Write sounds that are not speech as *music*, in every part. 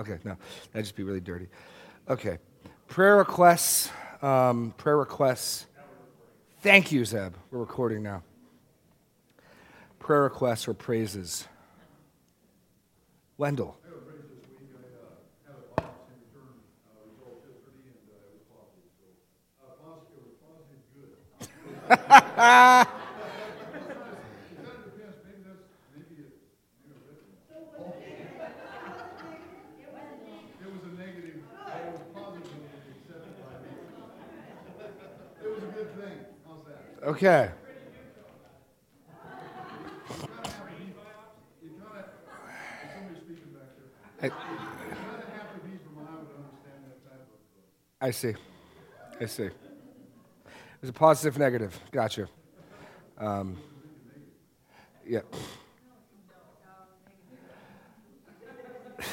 Okay, no, that'd just be really dirty. Okay, prayer requests. Um, prayer requests. Thank you, Zeb. We're recording now. Prayer requests or praises. Wendell. *laughs* It was a negative, but it was positively accepted by me. It was a good thing. How's that? Okay. You kind of, somebody speaking back I, there. You kind of have to be from Iowa to understand that of. I see. I see. It was a positive, negative. Gotcha. Um, yeah. *laughs*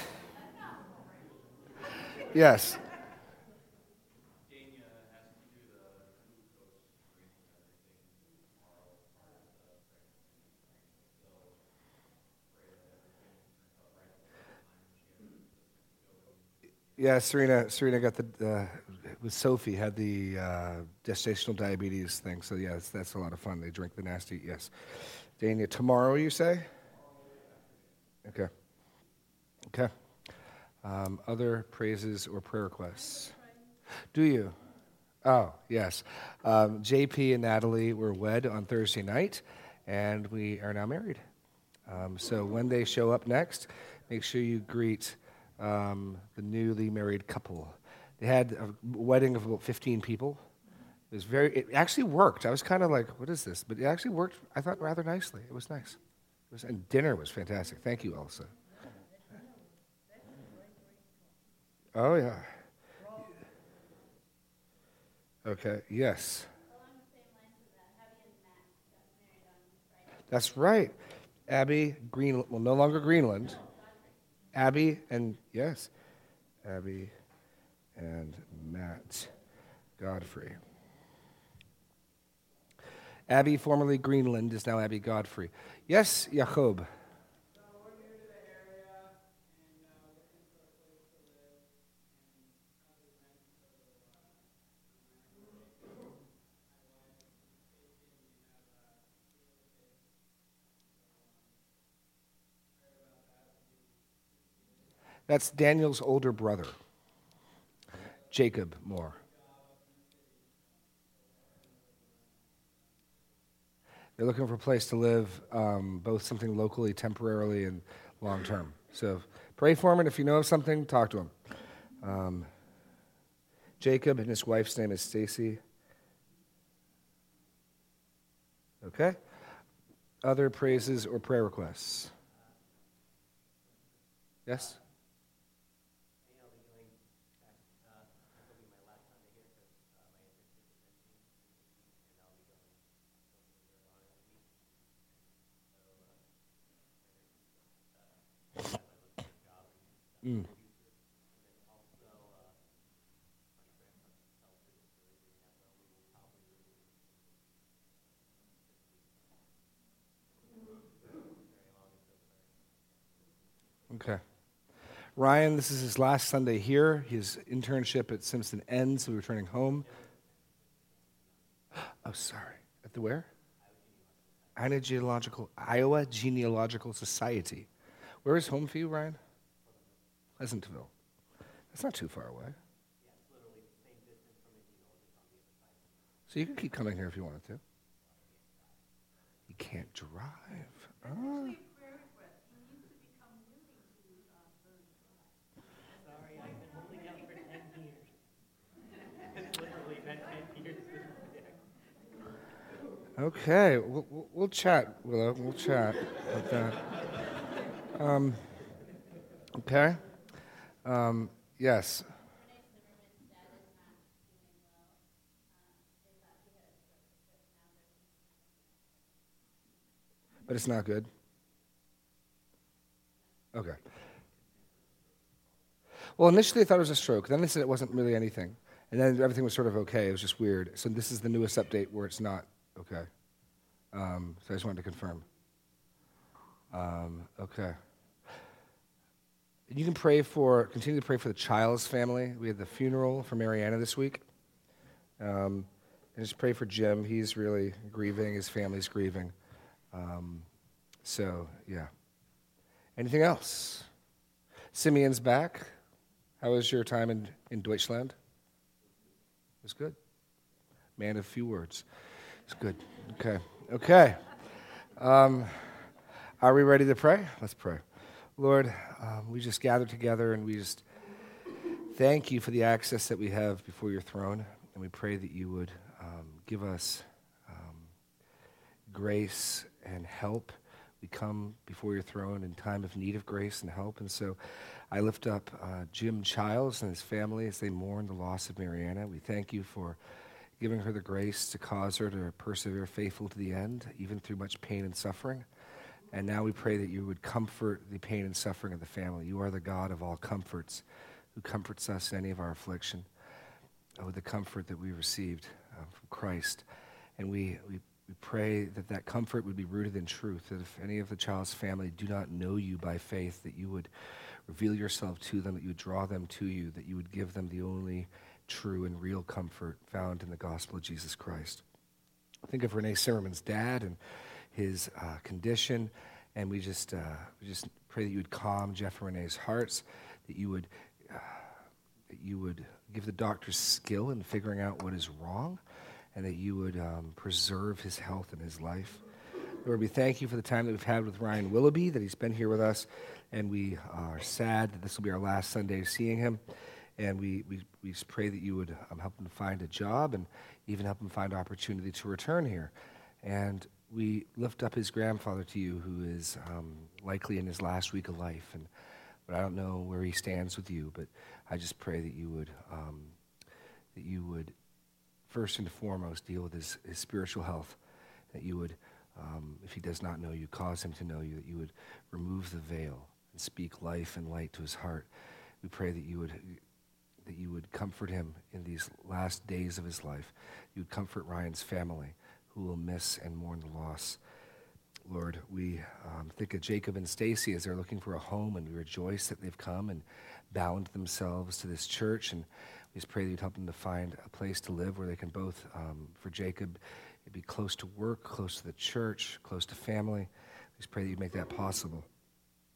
yes. Yeah, Serena. Serena got the uh, with Sophie had the uh, gestational diabetes thing. So yeah, that's, a lot of fun. They drink the nasty. Yes, Dania. Tomorrow, you say? Okay. Okay. Um, other praises or prayer requests? Do you? Oh, yes. Um, JP and Natalie were wed on Thursday night, and we are now married. Um, so when they show up next, make sure you greet um, the newly married couple. They had a wedding of about 15 people. It was very, it actually worked. I was kind of like, what is this? But it actually worked, I thought, rather nicely. It was nice. It was, and dinner was fantastic. Thank you, Elsa. Oh, yeah. Okay, yes. That's right. Abby Greenland, well, no longer Greenland. Abby and, yes, Abby and Matt Godfrey. Abby, formerly Greenland, is now Abby Godfrey. Yes, Jacob. That's Daniel's older brother, Jacob Moore. They're looking for a place to live, um, both something locally, temporarily, and long term. So pray for him, and if you know of something, talk to him. Um, Jacob and his wife's name is Stacy. Okay. Other praises or prayer requests? Yes? Mm. Okay. Ryan, this is his last Sunday here. His internship at Simpson ends, so we're returning home. Oh, sorry. At the where? Iowa Genealogical, Iowa Genealogical Society. Where is home for you, Ryan? Pleasantville. That's not too far away. So you can keep coming here if you wanted to. You can't drive. Day. Okay, we'll, we'll, we'll chat, Willow. We'll chat about that. Um, okay. Um, yes. But it's not good. Okay. Well, initially I thought it was a stroke. Then they said it wasn't really anything. And then everything was sort of okay. It was just weird. So this is the newest update where it's not okay. Um, so I just wanted to confirm. Um, okay. You can pray for, continue to pray for the Childs family. We had the funeral for Mariana this week. Um, and just pray for Jim. He's really grieving, his family's grieving. Um, so, yeah. Anything else? Simeon's back. How was your time in, in Deutschland? It was good. Man of few words. It's good. Okay. Okay. Um, are we ready to pray? Let's pray. Lord, um, we just gather together and we just thank you for the access that we have before your throne. And we pray that you would um, give us um, grace and help. We come before your throne in time of need of grace and help. And so I lift up uh, Jim Childs and his family as they mourn the loss of Mariana. We thank you for giving her the grace to cause her to persevere faithful to the end, even through much pain and suffering. And now we pray that you would comfort the pain and suffering of the family. You are the God of all comforts, who comforts us in any of our affliction, with the comfort that we received uh, from Christ. And we, we, we pray that that comfort would be rooted in truth, that if any of the Childs family do not know you by faith, that you would reveal yourself to them, that you would draw them to you, that you would give them the only true and real comfort found in the gospel of Jesus Christ. Think of Renee Zimmerman's dad and his uh, condition, and we just, uh, we just pray that you would calm Jeff and Renee's hearts, that you would, uh, that you would give the doctors skill in figuring out what is wrong, and that you would um, preserve his health and his life. Lord, we thank you for the time that we've had with Ryan Willoughby, that he's been here with us, and we are sad that this will be our last Sunday seeing him. And we, we, we pray that you would um, help him find a job and even help him find opportunity to return here. And we lift up his grandfather to you, who is um, likely in his last week of life. And but I don't know where he stands with you. But I just pray that you would um, that you would first and foremost deal with his, his spiritual health. That you would, um, if he does not know you, cause him to know you. That you would remove the veil and speak life and light to his heart. We pray that you would that you would comfort him in these last days of his life. You would comfort Ryan's family, who will miss and mourn the loss. Lord, we um, think of Jacob and Stacy as they're looking for a home, and we rejoice that they've come and bound themselves to this church. And we just pray that you'd help them to find a place to live where they can both, um, for Jacob, be close to work, close to the church, close to family. We just pray that you'd make that possible.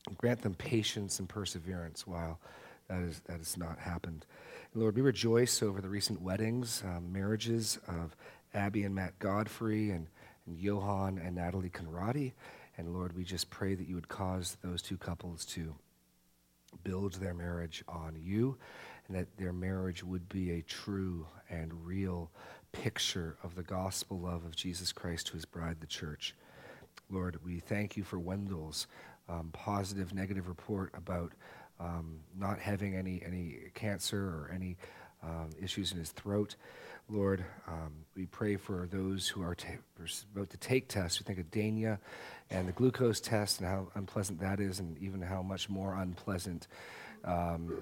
And grant them patience and perseverance while that, is, that has not happened. And Lord, we rejoice over the recent weddings, um, marriages of Abby and Matt Godfrey and, and Johan and Natalie Conradi. And Lord, we just pray that you would cause those two couples to build their marriage on you and that their marriage would be a true and real picture of the gospel love of Jesus Christ to his bride, the church. Lord, we thank you for Wendell's um, positive, negative report about um, not having any, any cancer or any um, issues in his throat. Lord, um, we pray for those who are about to take tests. We think of Dania and the glucose test and how unpleasant that is, and even how much more unpleasant um,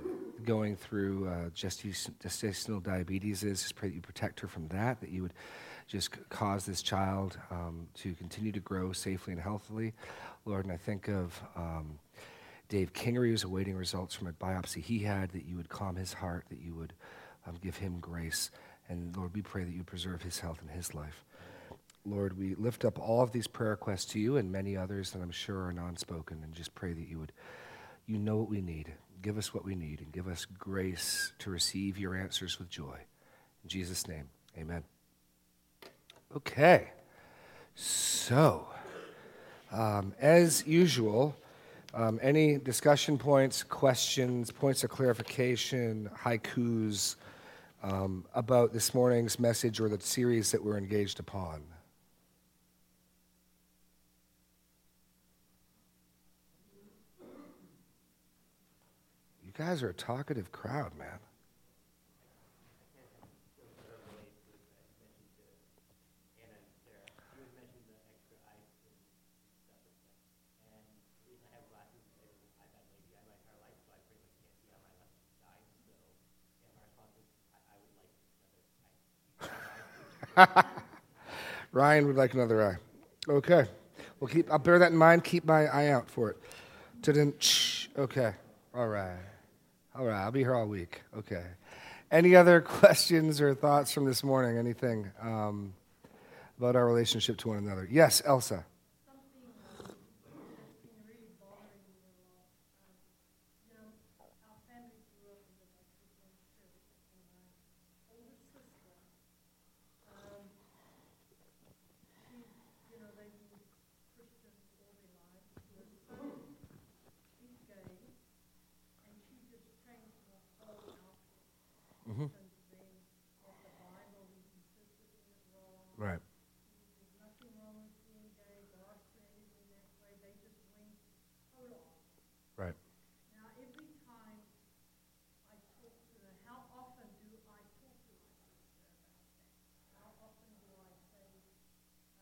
going through uh, gestational diabetes is. Just pray that you protect her from that, that you would just cause this child um, to continue to grow safely and healthily. Lord, and I think of. Um, Dave Kingery who's awaiting results from a biopsy he had, that you would calm his heart, that you would um, give him grace. And Lord, we pray that you preserve his health and his life. Lord, we lift up all of these prayer requests to you and many others that I'm sure are non spoken, and just pray that you would, you know what we need. Give us what we need and give us grace to receive your answers with joy. In Jesus' name, amen. Okay. So, um, as usual, um, any discussion points, questions, points of clarification, haikus um, about this morning's message or the series that we're engaged upon? You guys are a talkative crowd, man. *laughs* Ryan would like another eye. Okay. Well, keep, I'll bear that in mind. Keep my eye out for it. Okay. All right. All right. I'll be here all week. Okay. Any other *laughs* questions or thoughts from this morning? Anything um, about our relationship to one another? Yes, Elsa. Right. Right. Now, every time I talk to her, how often do I talk to my sister about that? How often do I say,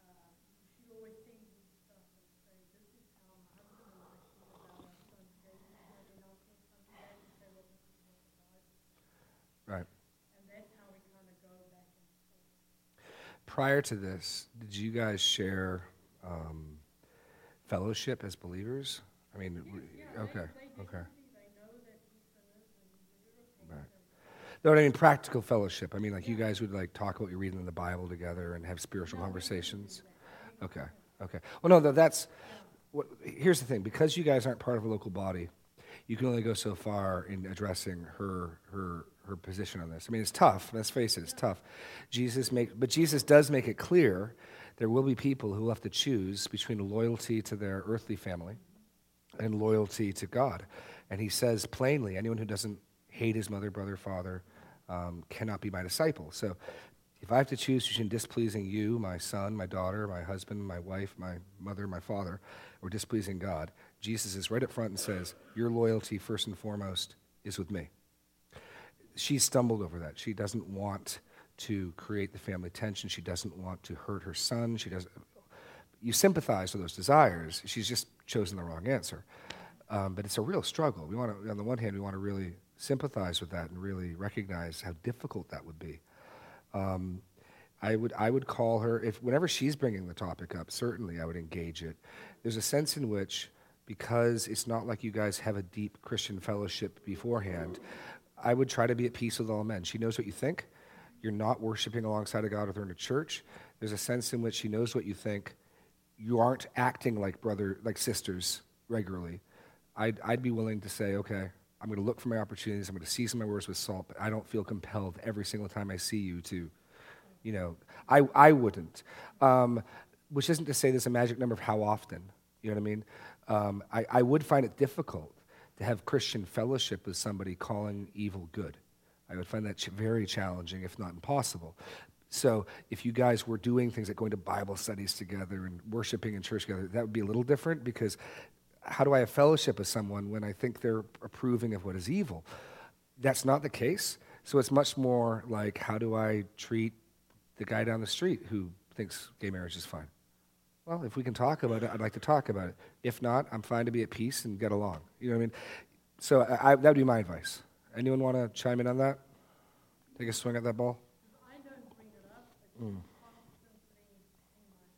uh, she always sends me stuff and say, this is how my husband and I feel about our son's gay behavior, and I'll send something back and say, well, this is what the Bible says. Right. And that's how we kind of go back and forth. Prior to this, did you guys share um, fellowship as believers? I mean, w- okay, okay. Right. No, I mean practical fellowship. I mean, like you guys would like talk about what you're reading in the Bible together and have spiritual conversations. Okay, okay. Well, no, tha- that's. What, here's the thing: because you guys aren't part of a local body, you can only go so far in addressing her her her position on this. I mean, it's tough. Let's face it, it's tough. Jesus make, but Jesus does make it clear there will be people who will have to choose between loyalty to their earthly family and loyalty to God. And he says plainly, anyone who doesn't hate his mother, brother, father um, cannot be my disciple. So if I have to choose between displeasing you, my son, my daughter, my husband, my wife, my mother, my father, or displeasing God, Jesus is right up front and says, Your loyalty, first and foremost, is with me. She stumbled over that. She doesn't want to create the family tension. She doesn't want to hurt her son. She doesn't. You sympathize with those desires. She's just chosen the wrong answer. Um, but it's a real struggle. We want to, on the one hand, we want to really sympathize with that and really recognize how difficult that would be. Um, I would, I would call her if whenever she's bringing the topic up. Certainly, I would engage it. There's a sense in which, because it's not like you guys have a deep Christian fellowship beforehand, I would try to be at peace with all men. She knows what you think. You're not worshiping alongside of God with her in a church. There's a sense in which she knows what you think. You aren't acting like brother, like sisters regularly. I'd, I'd be willing to say, okay, I'm going to look for my opportunities. I'm going to season my words with salt, but I don't feel compelled every single time I see you to, you know, I, I wouldn't. Um, which isn't to say there's a magic number of how often. You know what I mean? Um, I, I would find it difficult to have Christian fellowship with somebody calling evil good. I would find that very challenging, if not impossible. So, if you guys were doing things like going to Bible studies together and worshiping in church together, that would be a little different because how do I have fellowship with someone when I think they're approving of what is evil? That's not the case. So, it's much more like how do I treat the guy down the street who thinks gay marriage is fine? Well, if we can talk about it, I'd like to talk about it. If not, I'm fine to be at peace and get along. You know what I mean? So I, I, that would be my advice. Anyone want to chime in on that? Take a swing at that ball? I don't bring it up, but Mm. constantly in my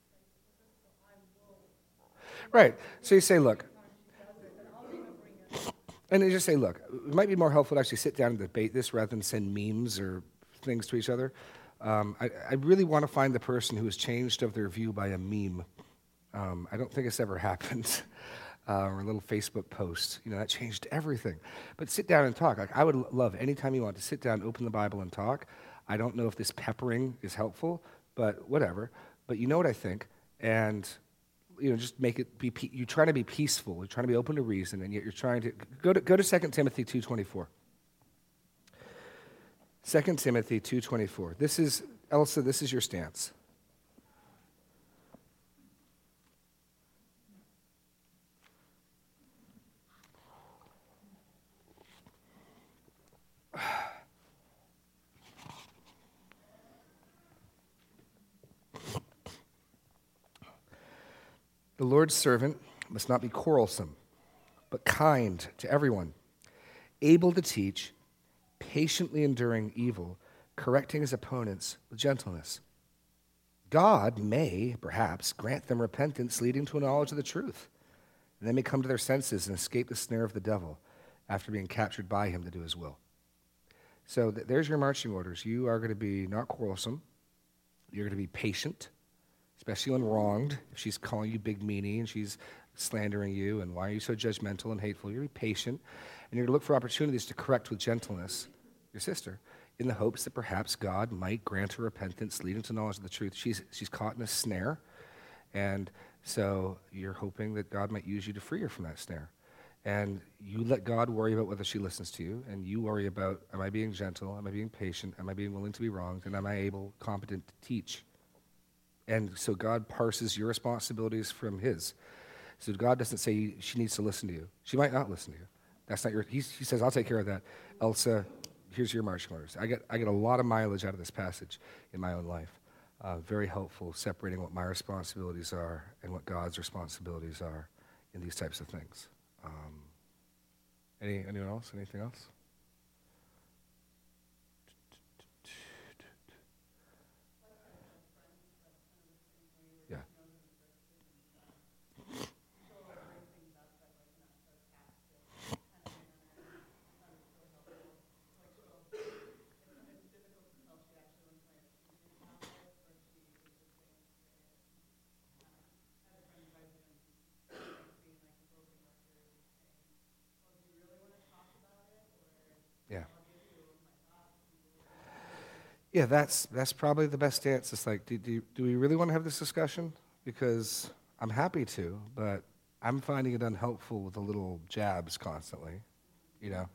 face so I will. Right. So you say, look, She does it, but I'll never bring it up. and you just say, look, it might be more helpful to actually sit down and debate this rather than send memes or things to each other. Um, I, I really want to find the person who has changed of their view by a meme. Um, I don't think it's ever *laughs* happened. Uh, or a little Facebook post, you know, that changed everything. But sit down and talk. Like I would love anytime you want to sit down, open the Bible, and talk. I don't know if this peppering is helpful, but whatever. But you know what I think, and you know, just make it be. pe- You're trying to be peaceful. You're trying to be open to reason, and yet you're trying to go to go to 2 Timothy two twenty four. 2 Timothy two twenty four. This is Elsa. This is your stance. The Lord's servant must not be quarrelsome, but kind to everyone, able to teach, patiently enduring evil, correcting his opponents with gentleness. God may, perhaps, grant them repentance leading to a knowledge of the truth, and they may come to their senses and escape the snare of the devil, after being captured by him to do his will. So there's your marching orders. You are going to be not quarrelsome. You're going to be patient, especially when wronged. If she's calling you big meanie and she's slandering you, and why are you so judgmental and hateful? You're to be patient, and you're to look for opportunities to correct with gentleness your sister in the hopes that perhaps God might grant her repentance, leading to knowledge of the truth. She's, she's caught in a snare, and so you're hoping that God might use you to free her from that snare. And you let God worry about whether she listens to you, and you worry about am I being gentle? Am I being patient? Am I being willing to be wronged? And am I able, competent to teach? And so God parses your responsibilities from His. So God doesn't say she needs to listen to you. She might not listen to you. That's not your. He, he says, "I'll take care of that." Elsa, here's your marching orders. I get I get a lot of mileage out of this passage in my own life. Uh, very helpful separating what my responsibilities are and what God's responsibilities are in these types of things. Um, any anyone else? Anything else? Yeah. Yeah. Yeah, that's that's probably the best stance. It's like, do, do, do we really want to have this discussion? Because I'm happy to, but I'm finding it unhelpful with the little jabs constantly, you know.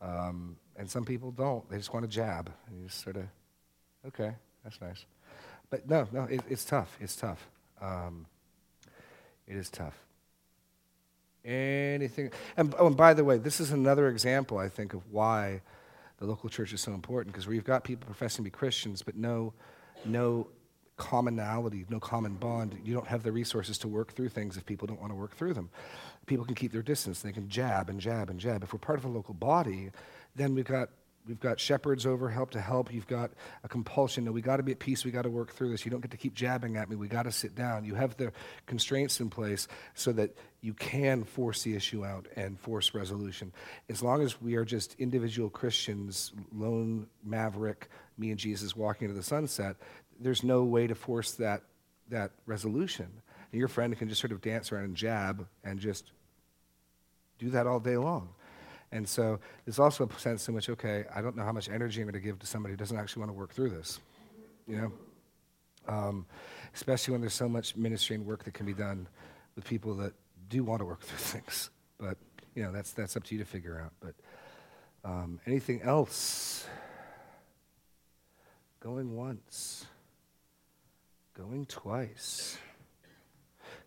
Um, and some people don't; they just want to jab. And you just sort of, okay, that's nice. But no, no, it, it's tough. It's tough. Um, it is tough. Anything. And, oh, and by the way, this is another example, I think, of why the local church is so important because we've got people professing to be Christians, but no, no commonality, no common bond. You don't have the resources to work through things if people don't want to work through them. People can keep their distance. They can jab and jab and jab. If we're part of a local body, then we've got we've got shepherds over help to help. You've got a compulsion. No we got to be at peace. We got to work through this. You don't get to keep jabbing at me. We got to sit down. You have the constraints in place so that you can force the issue out and force resolution. As long as we are just individual christians lone maverick me and jesus walking into the sunset there's no way to force that that resolution. And your friend can just sort of dance around and jab and just do that all day long and so there's also a sense in which, okay, I don't know how much energy I'm going to give to somebody who doesn't actually want to work through this, you know? Um, especially when there's so much ministry and work that can be done with people that do want to work through *laughs* things. But, you know, that's, that's up to you to figure out. But um, anything else? Going once, going twice.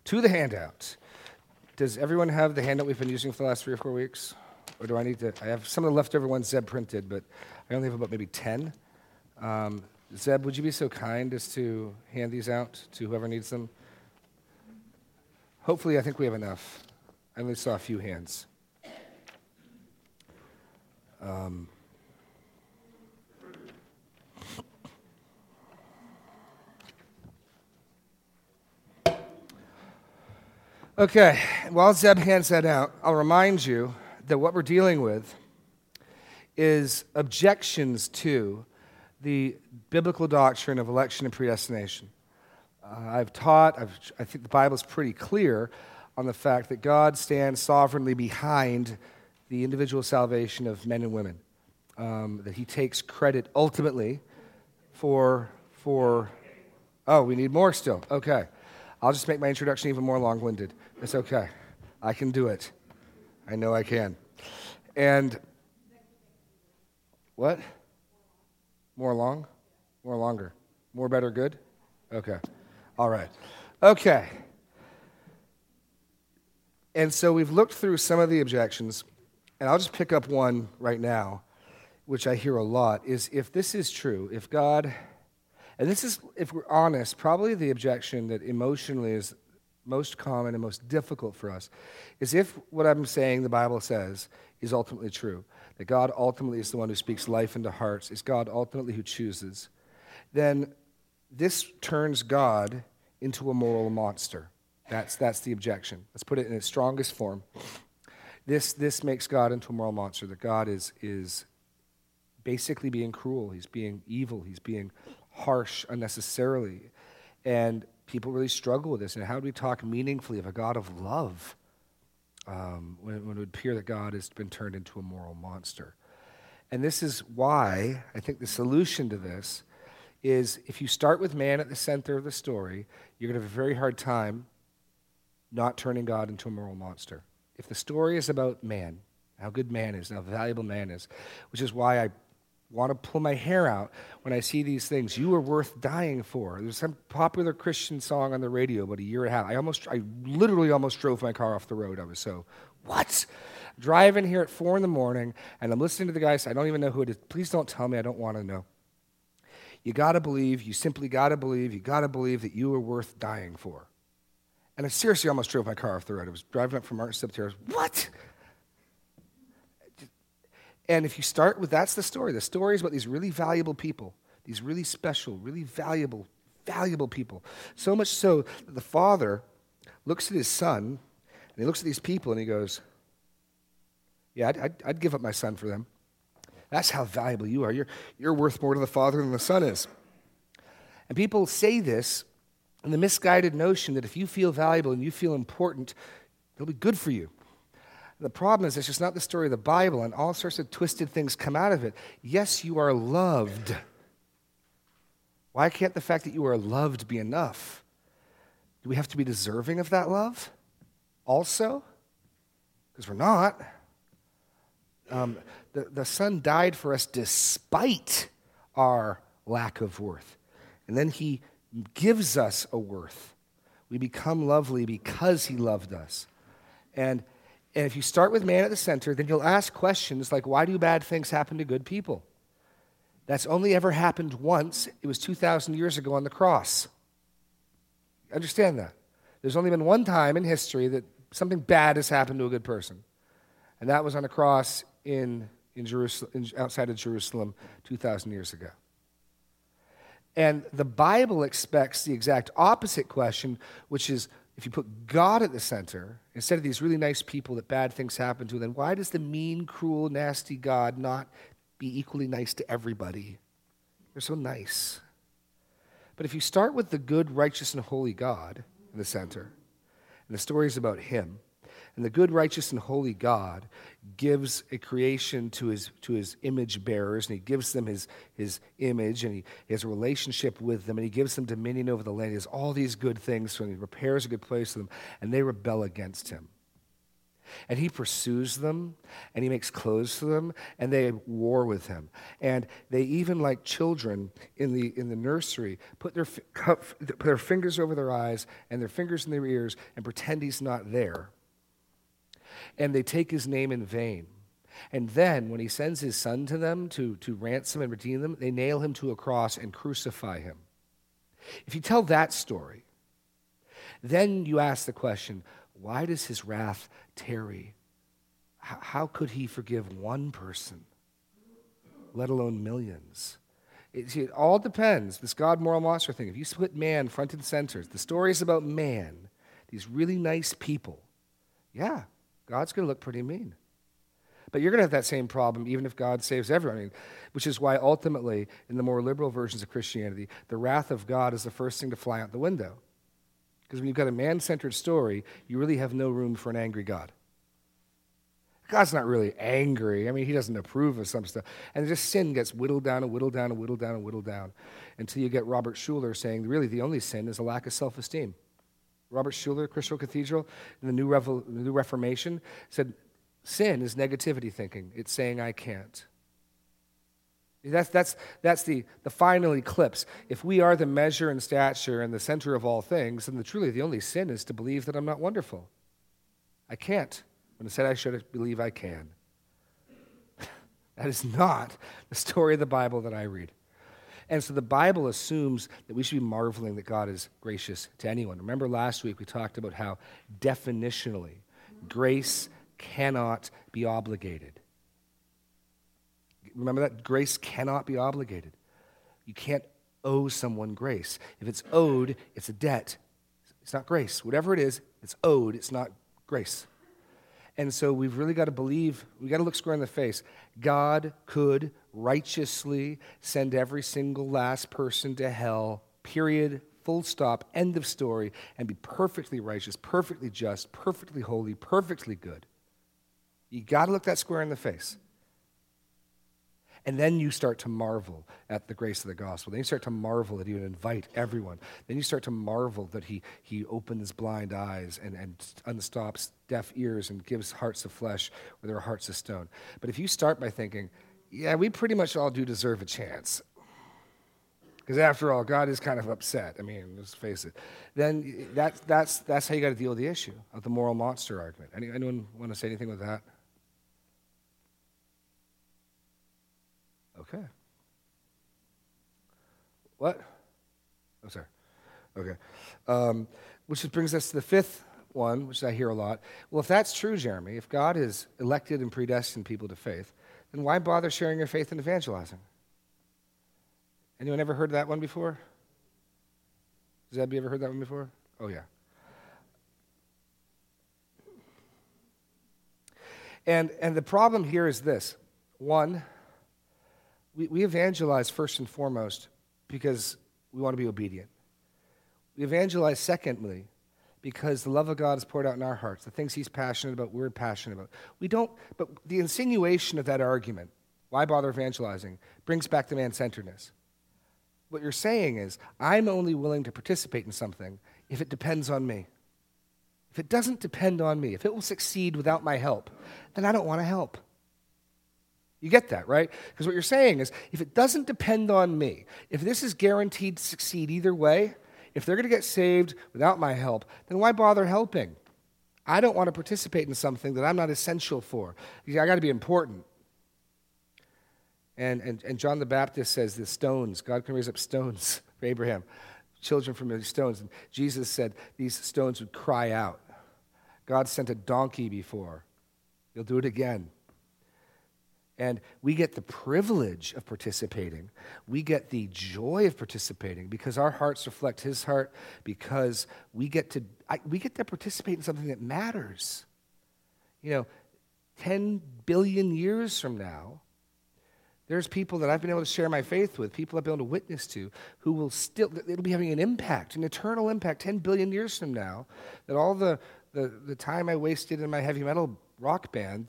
To the handout. Does everyone have the handout we've been using for the last three or four weeks? Or do I need to? I have some of the leftover ones Zeb printed, but I only have about maybe 10. Um, Zeb, would you be so kind as to hand these out to whoever needs them? Hopefully, I think we have enough. I only saw a few hands. Um, okay, while Zeb hands that out, I'll remind you that what we're dealing with is objections to the biblical doctrine of election and predestination. Uh, I've taught, I've, I think the Bible is pretty clear on the fact that God stands sovereignly behind the individual salvation of men and women, um, that He takes credit ultimately for, for, oh, we need more still. Okay. I'll just make my introduction even more long winded. It's okay. I can do it. I know I can. And what? More long? More longer? More better good? Okay. All right. Okay. And so we've looked through some of the objections, and I'll just pick up one right now, which I hear a lot is if this is true, if God, and this is, if we're honest, probably the objection that emotionally is most common and most difficult for us is if what I'm saying the Bible says is ultimately true, that God ultimately is the one who speaks life into hearts, is God ultimately who chooses, then this turns God into a moral monster. That's, that's the objection. Let's put it in its strongest form. this, this makes God into a moral monster, that God is, is basically being cruel, he's being evil, he's being harsh unnecessarily. And people really struggle with this. And how do we talk meaningfully of a God of love um, when, when it would appear that God has been turned into a moral monster? And this is why I think the solution to this is if you start with man at the center of the story, you're going to have a very hard time not turning God into a moral monster. If the story is about man, how good man is, how valuable man is, which is why I want to pull my hair out when I see these things. You are worth dying for. There's some popular Christian song on the radio about a year and a half. I almost, I literally almost drove my car off the road. I was so, what? Driving here at four in the morning, and I'm listening to the guy say, I don't even know who it is. Please don't tell me. I don't want to know. You got to believe, you simply got to believe, you got to believe that you are worth dying for. And I seriously almost drove my car off the road. I was driving up from Martin Step Terrace. What? And if you start with that's the story. The story is about these really valuable people, these really special, really valuable, valuable people. So much so that the father looks at his son and he looks at these people and he goes, Yeah, I'd, I'd, I'd give up my son for them. That's how valuable you are. You're, you're worth more to the father than the son is. And people say this in the misguided notion that if you feel valuable and you feel important, it'll be good for you. The problem is, it's just not the story of the Bible, and all sorts of twisted things come out of it. Yes, you are loved. Why can't the fact that you are loved be enough? Do we have to be deserving of that love also? Because we're not. Um, the, the Son died for us despite our lack of worth. And then He gives us a worth. We become lovely because He loved us. And and if you start with man at the center, then you'll ask questions like, why do bad things happen to good people? That's only ever happened once. It was 2,000 years ago on the cross. Understand that. There's only been one time in history that something bad has happened to a good person, and that was on a cross in, in Jerusalem, in, outside of Jerusalem 2,000 years ago. And the Bible expects the exact opposite question, which is if you put God at the center, instead of these really nice people that bad things happen to, then why does the mean, cruel, nasty God not be equally nice to everybody? They're so nice. But if you start with the good, righteous, and holy God in the center, and the story is about Him, and the good, righteous, and holy God gives a creation to his, to his image bearers, and he gives them his, his image, and he, has a relationship with them, and he gives them dominion over the land. He has all these good things them. He prepares a good place for them, and they rebel against him. And he pursues them, and he makes clothes for them, and they war with him. And they even, like children in the, in the nursery, put their, put their fingers over their eyes and their fingers in their ears and pretend he's not there and they take his name in vain. And then, when he sends his son to them to, to ransom and redeem them, they nail him to a cross and crucify him. If you tell that story, then you ask the question why does his wrath tarry? How, could he forgive one person, let alone millions? It, it all depends. This God moral monster thing. If you split man front and center, the story is about man, these really nice people. Yeah, God's going to look pretty mean. But you're going to have that same problem even if God saves everyone, I mean, which is why ultimately, in the more liberal versions of Christianity, the wrath of God is the first thing to fly out the window. Because when you've got a man centered story, you really have no room for an angry God. God's not really angry. I mean, he doesn't approve of some stuff. And just sin gets whittled down and whittled down and whittled down and whittled down until you get Robert Schuller saying, really, the only sin is a lack of self esteem. Robert Schuller, Crystal Cathedral, in the New, the New Reformation, said sin is negativity thinking. It's saying I can't. That's, that's, that's the, the final eclipse. If we are the measure and stature and the center of all things, then the, truly the only sin is to believe that I'm not wonderful. I can't. When I said I should believe I can. *laughs* that is not the story of the Bible that I read. And so the Bible assumes that we should be marveling that God is gracious to anyone. Remember last week we talked about how definitionally grace cannot be obligated. Remember that? Grace cannot be obligated. You can't owe someone grace. If it's owed, it's a debt. It's not grace. Whatever it is, it's owed, it's not grace. And so we've really got to believe, we've got to look square in the face. God could righteously send every single last person to hell, period, full stop, end of story, and be perfectly righteous, perfectly just, perfectly holy, perfectly good. You got to look that square in the face. And then you start to marvel at the grace of the gospel. Then you start to marvel that he would invite everyone. Then you start to marvel that he, he opens blind eyes and, and unstops deaf ears and gives hearts of flesh where there are hearts of stone. But if you start by thinking, yeah, we pretty much all do deserve a chance. Because after all, God is kind of upset. I mean, let's face it. Then that, that's, that's how you got to deal with the issue of the moral monster argument. Any, anyone want to say anything with that? Okay. What? I'm oh, sorry. Okay. Um, which brings us to the fifth one, which I hear a lot. Well, if that's true, Jeremy, if God has elected and predestined people to faith, then why bother sharing your faith and evangelizing? Anyone ever heard that one before? Has Abby ever heard that one before? Oh, yeah. And, and the problem here is this one, we, we evangelize first and foremost because we want to be obedient. We evangelize secondly because the love of God is poured out in our hearts. The things He's passionate about, we're passionate about. We don't, but the insinuation of that argument, why bother evangelizing, brings back the man centeredness. What you're saying is, I'm only willing to participate in something if it depends on me. If it doesn't depend on me, if it will succeed without my help, then I don't want to help. You get that, right? Because what you're saying is if it doesn't depend on me, if this is guaranteed to succeed either way, if they're going to get saved without my help, then why bother helping? I don't want to participate in something that I'm not essential for. I got to be important. And, and, and John the Baptist says the stones, God can raise up stones *laughs* for Abraham, children from these stones. And Jesus said these stones would cry out. God sent a donkey before. He'll do it again. And we get the privilege of participating. We get the joy of participating because our hearts reflect His heart, because we get to, I, we get to participate in something that matters. You know, 10 billion years from now, there's people that I've been able to share my faith with, people I've been able to witness to, who will still, it'll be having an impact, an eternal impact 10 billion years from now, that all the, the, the time I wasted in my heavy metal rock band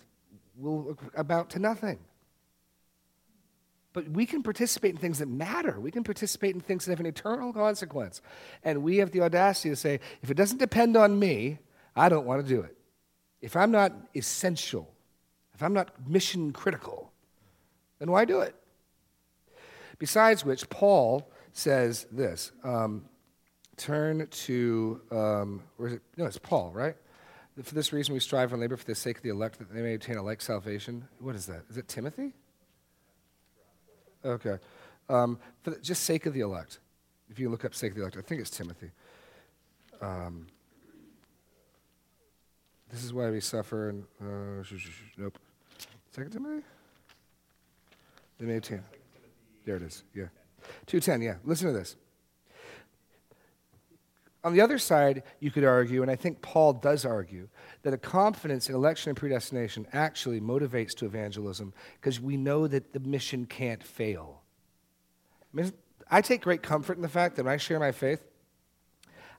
will amount to nothing. But we can participate in things that matter. We can participate in things that have an eternal consequence. And we have the audacity to say, if it doesn't depend on me, I don't want to do it. If I'm not essential, if I'm not mission critical, then why do it? Besides which, Paul says this. Um, turn to, um, where is it? No, it's Paul, right? For this reason, we strive and labor for the sake of the elect that they may obtain a like salvation. What is that? Is it Timothy? Okay. Um, for the, just sake of the elect. If you look up sake of the elect, I think it's Timothy. Um, this is why we suffer. And uh, sh- sh- sh- nope. Second Timothy. They may obtain. There it is. Yeah. Two ten. Yeah. Listen to this. On the other side, you could argue, and I think Paul does argue, that a confidence in election and predestination actually motivates to evangelism because we know that the mission can't fail. I, take great comfort in the fact that when I share my faith,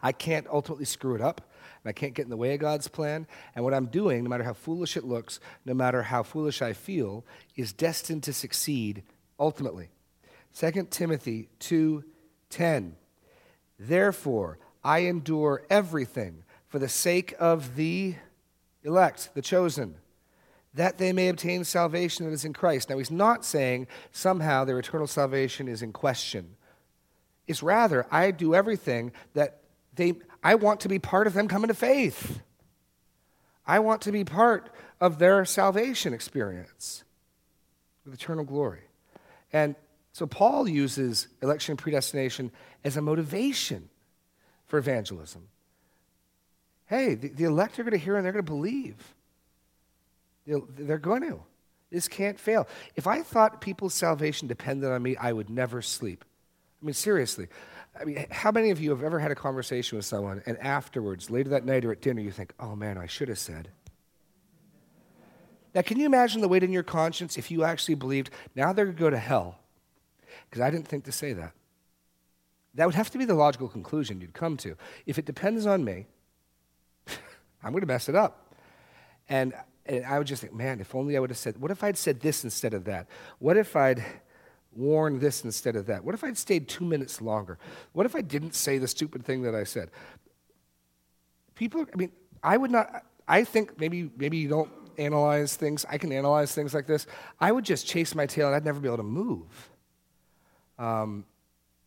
I can't ultimately screw it up, and I can't get in the way of God's plan. And what I'm doing, no matter how foolish it looks, no matter how foolish I feel, is destined to succeed ultimately. 2 Timothy 2:10. Therefore, I endure everything for the sake of the elect, the chosen, that they may obtain salvation that is in Christ. Now, he's not saying somehow their eternal salvation is in question. It's rather, I do everything that they, I want to be part of them coming to faith. I want to be part of their salvation experience with eternal glory. And so Paul uses election and predestination as a motivation for evangelism. Hey, the, the elect are going to hear and they're going to believe. They're going to. This can't fail. If I thought people's salvation depended on me, I would never sleep. I mean, seriously. I mean, how many of you have ever had a conversation with someone and afterwards, later that night or at dinner, you think, oh man, I should have said? Now, can you imagine the weight in your conscience if you actually believed, now they're going to go to hell? Because I didn't think to say that. That would have to be the logical conclusion you'd come to. If it depends on me, *laughs* I'm going to mess it up. And, and I would just think, man, if only I would have said, what if I'd said this instead of that? What if I'd worn this instead of that? What if I'd stayed two minutes longer? What if I didn't say the stupid thing that I said? People, I mean, I would not, I think maybe, maybe you don't analyze things. I can analyze things like this. I would just chase my tail and I'd never be able to move. Um,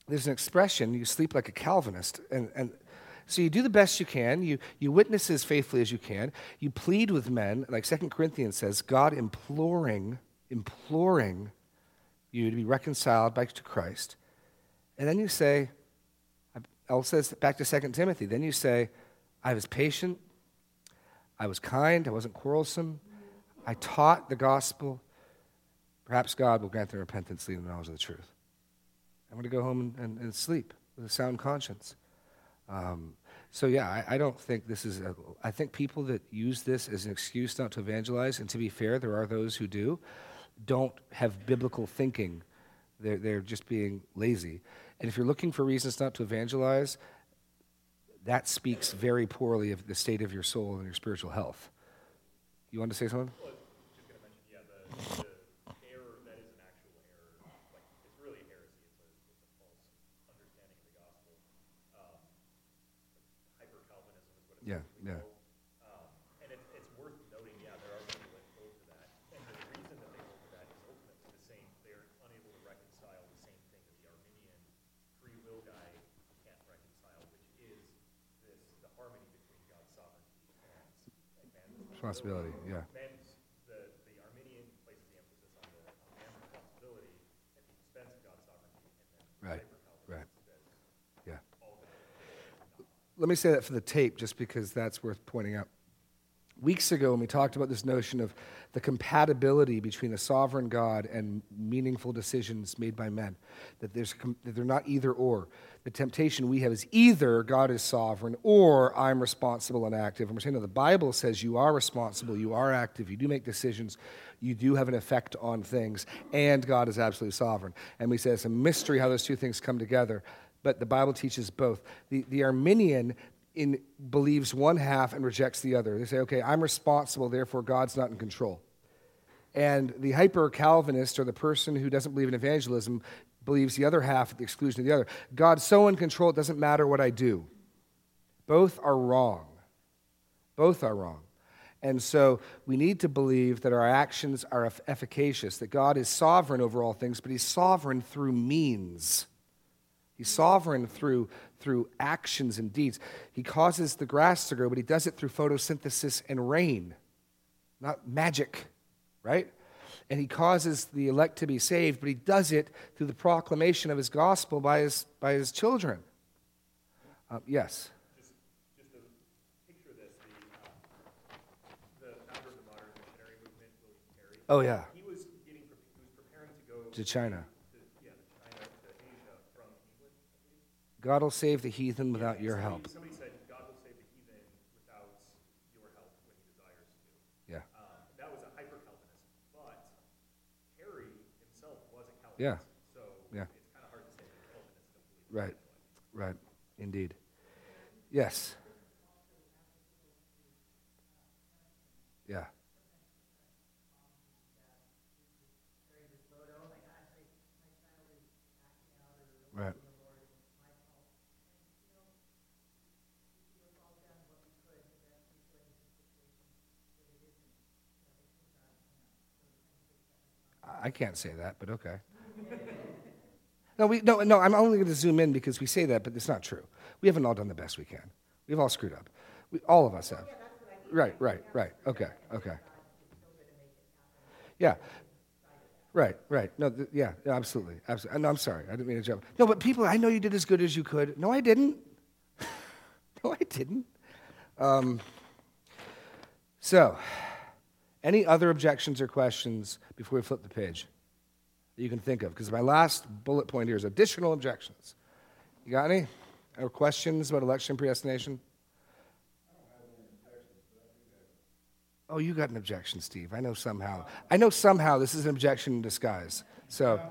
there's an expression, you sleep like a Calvinist. And, and so you do the best you can. You, you witness as faithfully as you can. You plead with men, like Second Corinthians says, God imploring, imploring you to be reconciled back to Christ. And then you say, I'll back to Second Timothy, then you say, I was patient, I was kind, I wasn't quarrelsome, I taught the gospel. Perhaps God will grant them repentance, leading the knowledge of the truth. I'm going to go home and, and, and sleep with a sound conscience. Um, so, yeah, I, I, don't think this is, a, I think people that use this as an excuse not to evangelize, and to be fair, there are those who do, don't have biblical thinking. They're, they're just being lazy. And if you're looking for reasons not to evangelize, that speaks very poorly of the state of your soul and your spiritual health. You want to say something? Well, just going to mention, yeah, the, the Yeah, yeah. Um, and it, it's worth noting, yeah, there are people that hold to that. And the reason that they hold to that is ultimately the same. They're unable to reconcile the same thing that the Arminian free will guy can't reconcile, which is this the harmony between God's sovereignty and, and man's responsibility. Yeah. Man's the, the Arminian places the emphasis on the on man's responsibility at the expense of God's and then right. Right let me say that for the tape just because that's worth pointing out. Weeks ago, when we talked about this notion of the compatibility between a sovereign God and meaningful decisions made by men, that, there's, that they're not either or. The temptation we have is either God is sovereign or I'm responsible and active. And we're saying, no, the Bible says you are responsible, you are active, you do make decisions, you do have an effect on things, and God is absolutely sovereign. And we say it's a mystery how those two things come together but the Bible teaches both. The, the Arminian in, believes one half and rejects the other. They say, okay, I'm responsible, therefore God's not in control. And the hyper Calvinist, or the person who doesn't believe in evangelism, believes the other half at the exclusion of the other. God's so in control, it doesn't matter what I do. Both are wrong. Both are wrong. And so we need to believe that our actions are efficacious, that God is sovereign over all things, but He's sovereign through means. He's sovereign through, through actions and deeds. He causes the grass to grow, but he does it through photosynthesis and rain, not magic, right? And he causes the elect to be saved, but he does it through the proclamation of his gospel by his, by his children. Uh, yes? Just, just to picture this, the, uh, the founder of the modern missionary movement, William Carey. Oh, yeah. He was, getting, he was preparing to go to China. God will save the heathen without your help. Somebody said, God will save the heathen without your help when he desires to. Yeah. Um, that was a hyper Calvinist, but Carey himself was a Calvinist. Yeah. So yeah. it's kind of hard to say that Calvinists don't believe Right. Right. Indeed. Yes. Yeah. Right. I can't say that, but okay. No, we, no, no, I'm only going to zoom in because we say that, but it's not true. We haven't all done the best we can. We've all screwed up. We, all of us have. Right, right, right. Okay, okay. Yeah. Right, right. No, th- yeah, absolutely. absolutely. No, I'm sorry. I didn't mean to jump. No, but people, I know you did as good as you could. No, I didn't. *laughs* no, I didn't. Um, so, any other objections or questions before we flip the page that you can think of? Because my last bullet point here is additional objections. You got any? Or questions about election predestination? Oh, you got an objection, Steve. I know somehow. I know somehow this is an objection in disguise. So,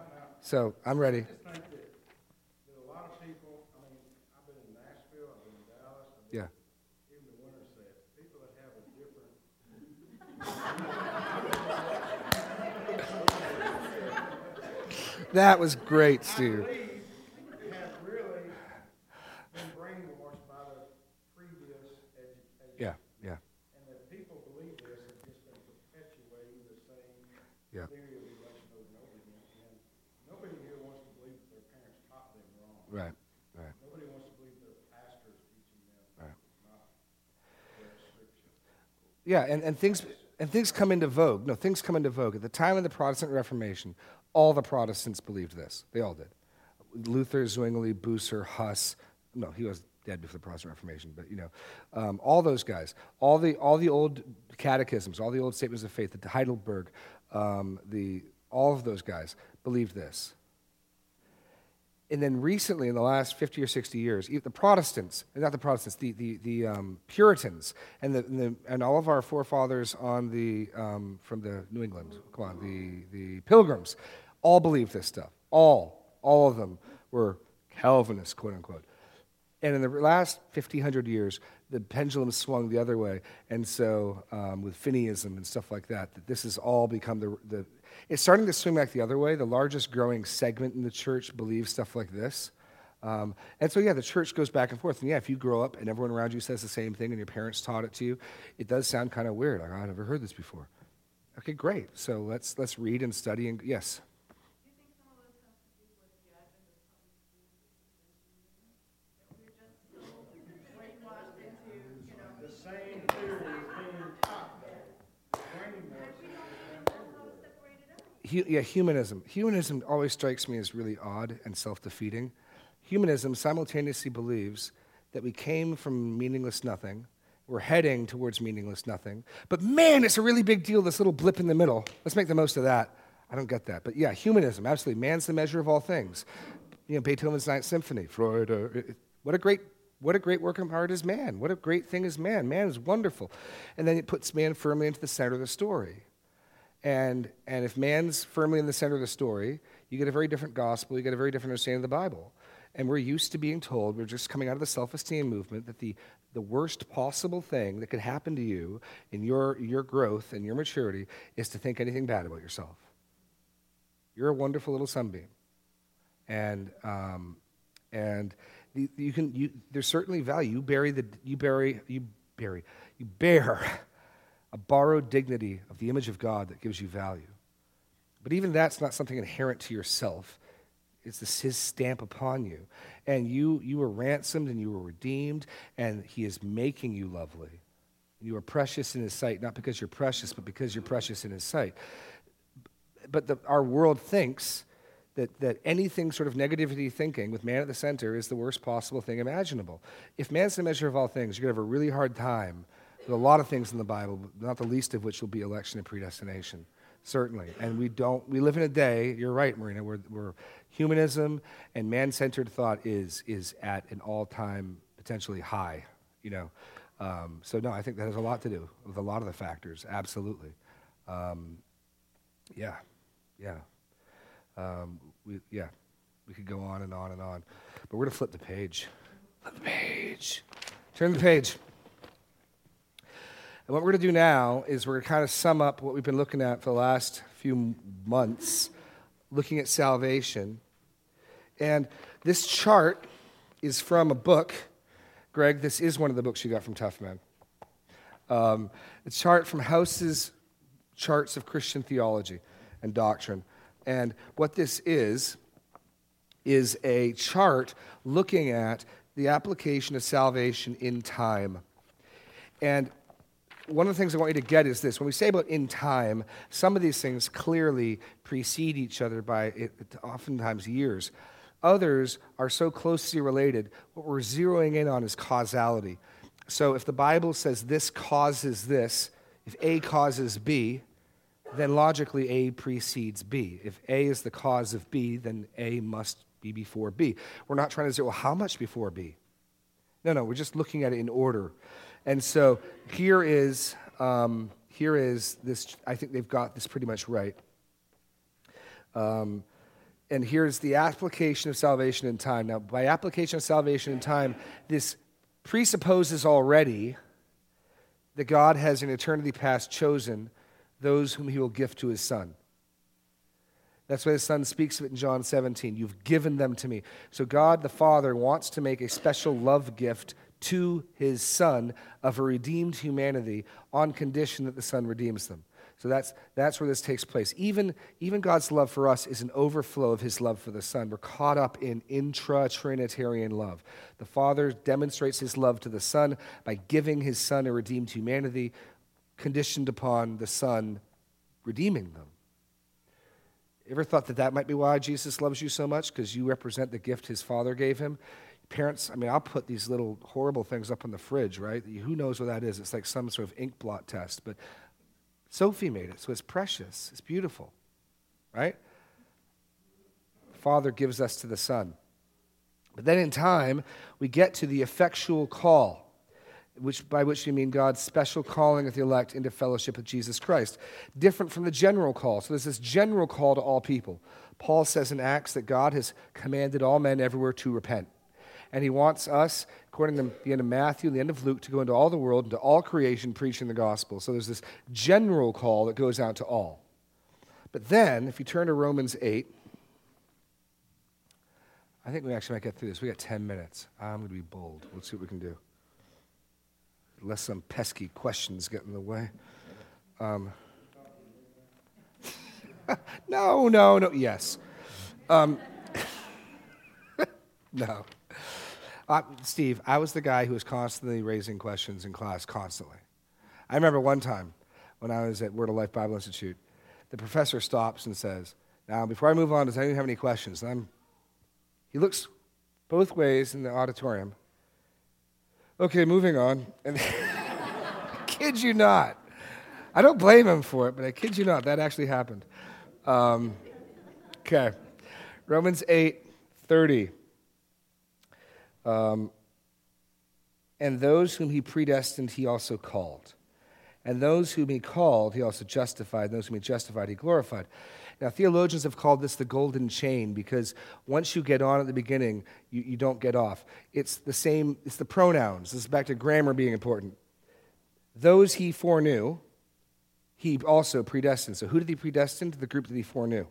so I'm ready. just think that, that a lot of people, I mean, I've been in Nashville, I've been in Dallas, I've been Yeah. even the Winterset, people that have a different, That was great, Steve. believe have really been brainwashed by the previous education. Yeah, yeah, And that people believe this has just been perpetuating the same Yeah. theory of election over and over again. And nobody here wants to believe that their parents taught them wrong. right, right. Nobody wants to believe their pastor is teaching them Right. not their scripture. Yeah, and, and things and things come into vogue. No, things come into vogue. At the time of the Protestant Reformation, all the Protestants believed this. They all did. Luther, Zwingli, Bucer, Huss. No, he was dead before the Protestant Reformation, but you know, um, all those guys, all the all the old catechisms, all the old statements of faith, the Heidelberg, um, the all of those guys believed this. And then recently, in the last 50 or 60 years, the Protestants, not the Protestants, the, the, the um, Puritans, and, the, and, the, and all of our forefathers on the, um, from the New England, come on, the, the Pilgrims, all believed this stuff. All, all of them were Calvinists, quote unquote. And in the last 1,500 years, the pendulum swung the other way. And so, um, with Finneyism and stuff like that, that this has all become the, the. It's starting to swing back the other way. The largest growing segment in the church believes stuff like this. Um, and so, yeah, the church goes back and forth. And yeah, if you grow up and everyone around you says the same thing and your parents taught it to you, it does sound kind of weird. Like, I've never heard this before. Okay, great. So let's, let's read and study. And yes? Do you think some of this has to do with the advent of public schools? That we're just so brainwashed into, you know, The same theory is being taught though. Brainwashed. we don't even know how to separate it out. Yeah, humanism. Humanism always strikes me as really odd and self defeating. Humanism simultaneously believes that we came from meaningless nothing, we're heading towards meaningless nothing, but man, it's a really big deal, this little blip in the middle. Let's make the most of that. I don't get that. But yeah, humanism, absolutely. Man's the measure of all things. You know, Beethoven's Ninth Symphony, Freud. Uh, what a great what a great work of art is man. What a great thing is man. Man is wonderful. And then it puts man firmly into the center of the story. And, and if man's firmly in the center of the story, you get a very different gospel, you get a very different understanding of the Bible. And we're used to being told, we're just coming out of the self esteem movement, that the, the worst possible thing that could happen to you in your, your growth and your maturity is to think anything bad about yourself. You're a wonderful little sunbeam. And, um, and the, you can, you, there's certainly value. You bury the, you bury, you bury, you bear *laughs* a borrowed dignity of the image of God that gives you value. But even that's not something inherent to yourself. It's this, his stamp upon you. And you, you were ransomed and you were redeemed, and he is making you lovely. You are precious in his sight, not because you're precious, but because you're precious in his sight. But the, our world thinks that, that anything sort of negativity thinking with man at the center is the worst possible thing imaginable. If man's the measure of all things, you're going to have a really hard time with a lot of things in the Bible, not the least of which will be election and predestination. Certainly. And we don't, we live in a day, you're right, Marina, where, where humanism and man centered thought is, is at an all time potentially high, you know. Um, so, no, I think that has a lot to do with a lot of the factors, absolutely. Um, yeah, yeah. Um, we, yeah, we could go on and on and on. But we're going to flip the page. Flip the page. Turn the page. And what we're going to do now is we're going to kind of sum up what we've been looking at for the last few months, looking at salvation. And this chart is from a book. Greg, this is one of the books you got from Tough Men. Um, a chart from House's Charts of Christian Theology and Doctrine. And what this is, is a chart looking at the application of salvation in time. And one of the things I want you to get is this when we say about in time, some of these things clearly precede each other by oftentimes years. Others are so closely related, what we're zeroing in on is causality. So if the Bible says this causes this, if A causes B, then logically A precedes B. If A is the cause of B, then A must be before B. We're not trying to say, well, how much before B? No, no, we're just looking at it in order. And so here is, um, here is this, I think they've got this pretty much right. Um, and here's the application of salvation in time. Now, by application of salvation in time, this presupposes already that God has in eternity past chosen those whom he will gift to his son. That's why the Son speaks of it in John 17. You've given them to me. So God the Father wants to make a special love gift to his Son of a redeemed humanity on condition that the Son redeems them. So that's, that's where this takes place. Even, even God's love for us is an overflow of his love for the Son. We're caught up in intra Trinitarian love. The Father demonstrates his love to the Son by giving his Son a redeemed humanity, conditioned upon the Son redeeming them. Ever thought that that might be why Jesus loves you so much? Because you represent the gift his father gave him? Parents, I mean, I'll put these little horrible things up in the fridge, right? Who knows what that is? It's like some sort of ink blot test. But Sophie made it, so it's precious, it's beautiful, right? Father gives us to the Son. But then in time, we get to the effectual call which, by which you mean God's special calling of the elect into fellowship with Jesus Christ. Different from the general call. So there's this general call to all people. Paul says in Acts that God has commanded all men everywhere to repent. And he wants us, according to the end of Matthew and the end of Luke, to go into all the world, into all creation, preaching the gospel. So there's this general call that goes out to all. But then, if you turn to Romans 8, I think we actually might get through this. We got 10 minutes. I'm going to be bold. Let's see what we can do Unless some pesky questions get in the way. Um, *laughs* no, no, no. Yes. Um, *laughs* no. Uh, Steve, I was the guy who was constantly raising questions in class, constantly. I remember one time when I was at Word of Life Bible Institute, the professor stops and says, Now, before I move on, does anyone have any questions? And I'm, he looks both ways in the auditorium Okay, moving on. And *laughs* kid you not. I don't blame him for it, but I kid you not, that actually happened. Um, okay. Romans 8 30. Um, and those whom he predestined, he also called. And those whom he called, he also justified. And those whom he justified, he glorified. Now, theologians have called this the golden chain because once you get on at the beginning, you, you don't get off. It's the same, it's the pronouns. This is back to grammar being important. Those he foreknew, he also predestined. So, who did he predestine? The group that he foreknew.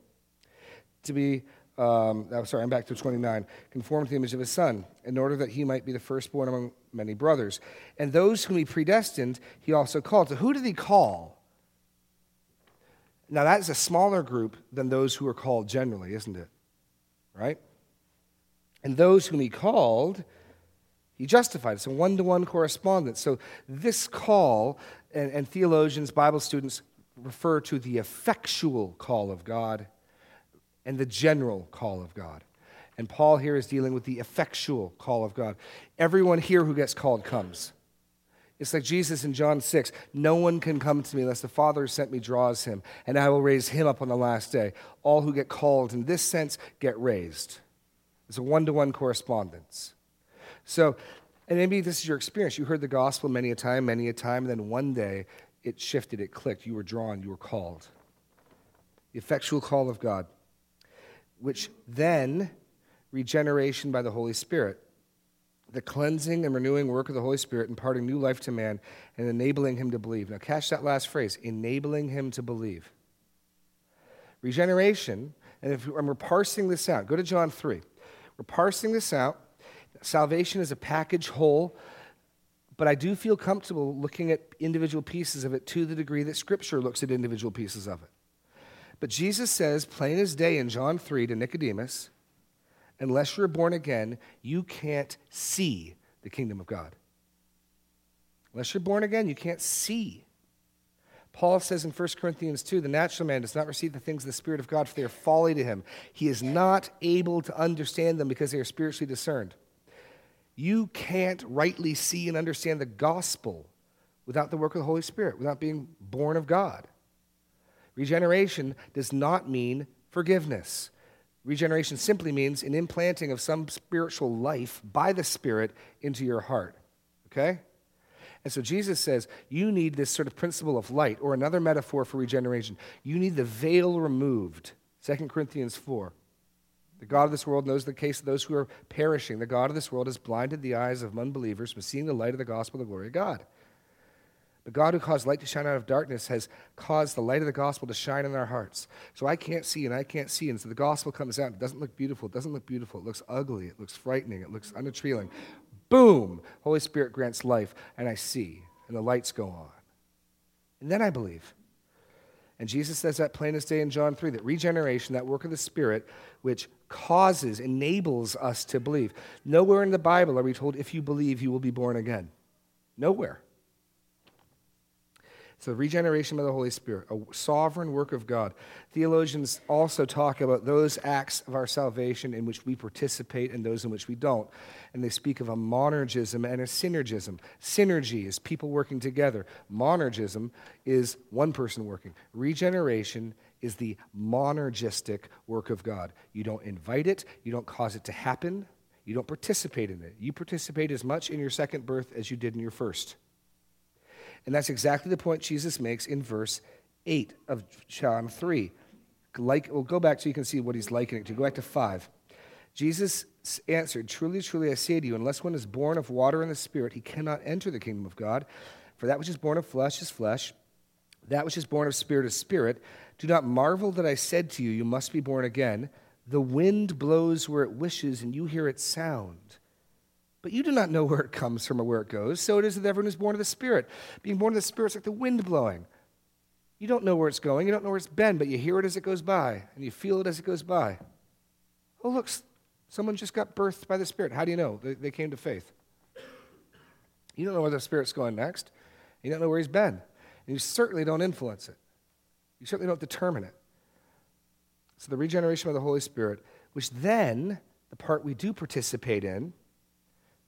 To be, um, I'm sorry, I'm back to 29. Conformed to the image of his son, in order that he might be the firstborn among many brothers. And those whom he predestined, he also called. So, who did he call? Now, that is a smaller group than those who are called generally, isn't it? Right? And those whom he called, he justified. It's a one to one correspondence. So, this call, and, and, theologians, Bible students refer to the effectual call of God and the general call of God. And Paul here is dealing with the effectual call of God. Everyone here who gets called comes. It's like Jesus in John 6 No one can come to me unless the Father who sent me draws him, and I will raise him up on the last day. All who get called in this sense get raised. It's a one to one correspondence. So, and maybe this is your experience. You heard the gospel many a time, many a time, and then one day it shifted, it clicked. You were drawn, you were called. The effectual call of God, which then regeneration by the Holy Spirit the cleansing and renewing work of the Holy Spirit, imparting new life to man and enabling him to believe. Now, catch that last phrase enabling him to believe. Regeneration, and, if, and we're parsing this out, go to John 3. We're parsing this out. Salvation is a package whole, but I do feel comfortable looking at individual pieces of it to the degree that Scripture looks at individual pieces of it. But Jesus says, plain as day in John 3 to Nicodemus, unless you're born again, you can't see the kingdom of God. Unless you're born again, you can't see. Paul says in 1 Corinthians 2 the natural man does not receive the things of the Spirit of God, for they are folly to him. He is not able to understand them because they are spiritually discerned. You can't rightly see and understand the gospel without the work of the Holy Spirit, without being born of God. Regeneration does not mean forgiveness. Regeneration simply means an implanting of some spiritual life by the Spirit into your heart. Okay? And so Jesus says, you need this sort of principle of light, or another metaphor for regeneration. You need the veil removed. 2 Corinthians 4. The God of this world knows the case of those who are perishing. The God of this world has blinded the eyes of unbelievers from seeing the light of the gospel of the glory of God. The God who caused light to shine out of darkness has caused the light of the gospel to shine in our hearts. So I can't see and I can't see. And so the gospel comes out. It doesn't look beautiful. It doesn't look beautiful. It looks ugly. It looks frightening. It looks unappealing. Boom! Holy Spirit grants life, and I see, and the lights go on. And then I believe. And Jesus says that plain as day in John 3 that regeneration, that work of the Spirit, which causes, enables us to believe. Nowhere in the Bible are we told if you believe, you will be born again. Nowhere. So, regeneration by the Holy Spirit, a sovereign work of God. Theologians also talk about those acts of our salvation in which we participate and those in which we don't. And they speak of a monergism and a synergism. Synergy is people working together, monergism is one person working. Regeneration is the monergistic work of God. You don't invite it, you don't cause it to happen, you don't participate in it. You participate as much in your second birth as you did in your first. And that's exactly the point Jesus makes in verse 8 of John 3. Like, we'll go back so you can see what he's likening to. Go back to 5. Jesus answered, Truly, truly, I say to you, unless one is born of water and the Spirit, he cannot enter the kingdom of God. For that which is born of flesh is flesh, that which is born of spirit is spirit. Do not marvel that I said to you, You must be born again. The wind blows where it wishes, and you hear its sound but you do not know where it comes from or where it goes. So it is with everyone who's born of the Spirit. Being born of the Spirit is like the wind blowing. You don't know where it's going, you don't know where it's been, but you hear it as it goes by, and you feel it as it goes by. Oh, look, someone just got birthed by the Spirit. How do you know? They, they came to faith. You don't know where the Spirit's going next. You don't know where he's been. And you certainly don't influence it. You certainly don't determine it. So the regeneration of the Holy Spirit, which then, the part we do participate in,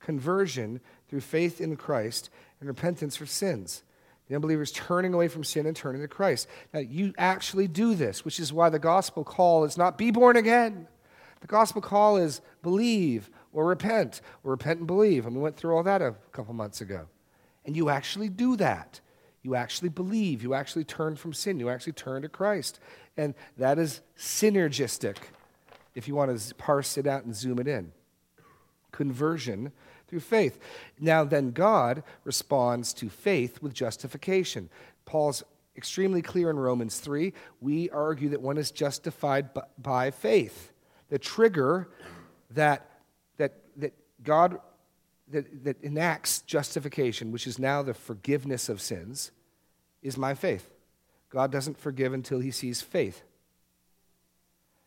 conversion through faith in Christ and repentance for sins. The unbelievers turning away from sin and turning to Christ. Now, you actually do this, which is why the gospel call is not be born again. The gospel call is believe or repent or repent and believe. And we went through all that a couple months ago. And you actually do that. You actually believe. You actually turn from sin. You actually turn to Christ. And that is synergistic, if you want to parse it out and zoom it in. Conversion through faith. Now, then, God responds to faith with justification. Paul's extremely clear in Romans 3. We argue that one is justified by faith. The trigger that, that, that God that, that enacts justification, which is now the forgiveness of sins, is my faith. God doesn't forgive until he sees faith.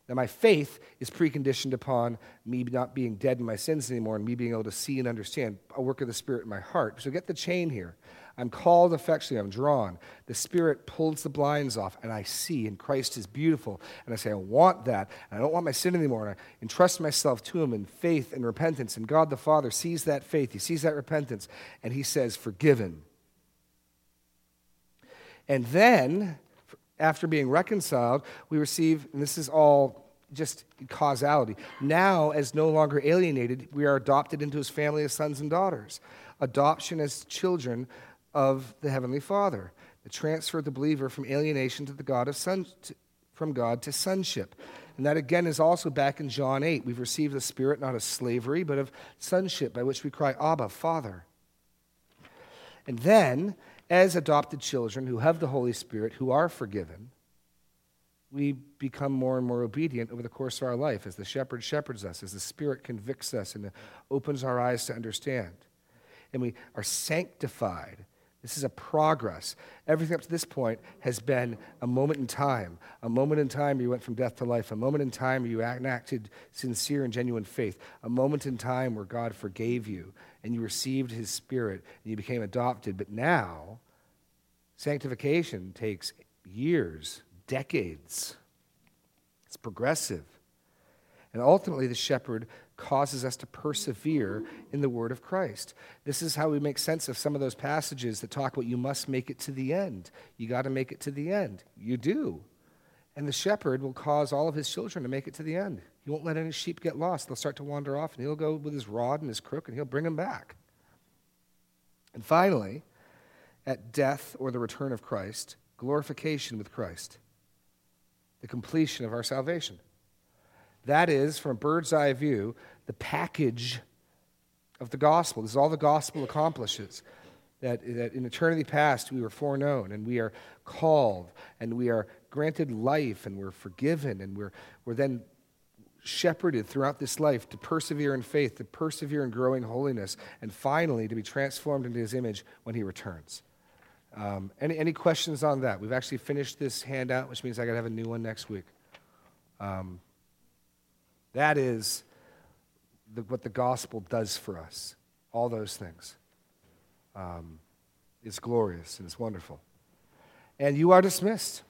Now, my faith is preconditioned upon me not being dead in my sins anymore and me being able to see and understand a work of the Spirit in my heart. So get the chain here. I'm called affectionately, I'm drawn. The Spirit pulls the blinds off, and I see, and Christ is beautiful. And I say, I want that, and I don't want my sin anymore. And I entrust myself to Him in faith and repentance. And God the Father sees that faith, He sees that repentance, and He says, Forgiven. And then after being reconciled, we receive, and this is all just causality. Now, as no longer alienated, we are adopted into his family as sons and daughters. Adoption as children of the Heavenly Father. The transfer of the believer from alienation to the God of son, to, from God to sonship. And that again is also back in John 8. We've received the Spirit not of slavery, but of sonship, by which we cry, Abba, Father. And then as adopted children who have the Holy Spirit, who are forgiven, we become more and more obedient over the course of our life as the shepherd shepherds us, as the Spirit convicts us and opens our eyes to understand. And we are sanctified. This is a progress. Everything up to this point has been a moment in time. A moment in time you went from death to life. A moment in time you enacted sincere and genuine faith. A moment in time where God forgave you and you received his spirit and you became adopted. But now, sanctification takes years, decades. It's progressive. And ultimately, the shepherd causes us to persevere in the word of Christ. This is how we make sense of some of those passages that talk about you must make it to the end. You got to make it to the end. You do. And the shepherd will cause all of his children to make it to the end. He won't let any sheep get lost. They'll start to wander off, and he'll go with his rod and his crook, and he'll bring them back. And finally, at death or the return of Christ, glorification with Christ, the completion of our salvation. That is, from a bird's eye view, the package of the gospel. This is all the gospel accomplishes. That, that in eternity past we were foreknown and we are called and we are granted life and we're forgiven and we're, we're then shepherded throughout this life to persevere in faith, to persevere in growing holiness, and finally to be transformed into his image when he returns. Um, any, any questions on that? We've actually finished this handout, which means I got to have a new one next week. Um, that is the, what the gospel does for us. All those things. Um, it's glorious and it's wonderful. And you are dismissed.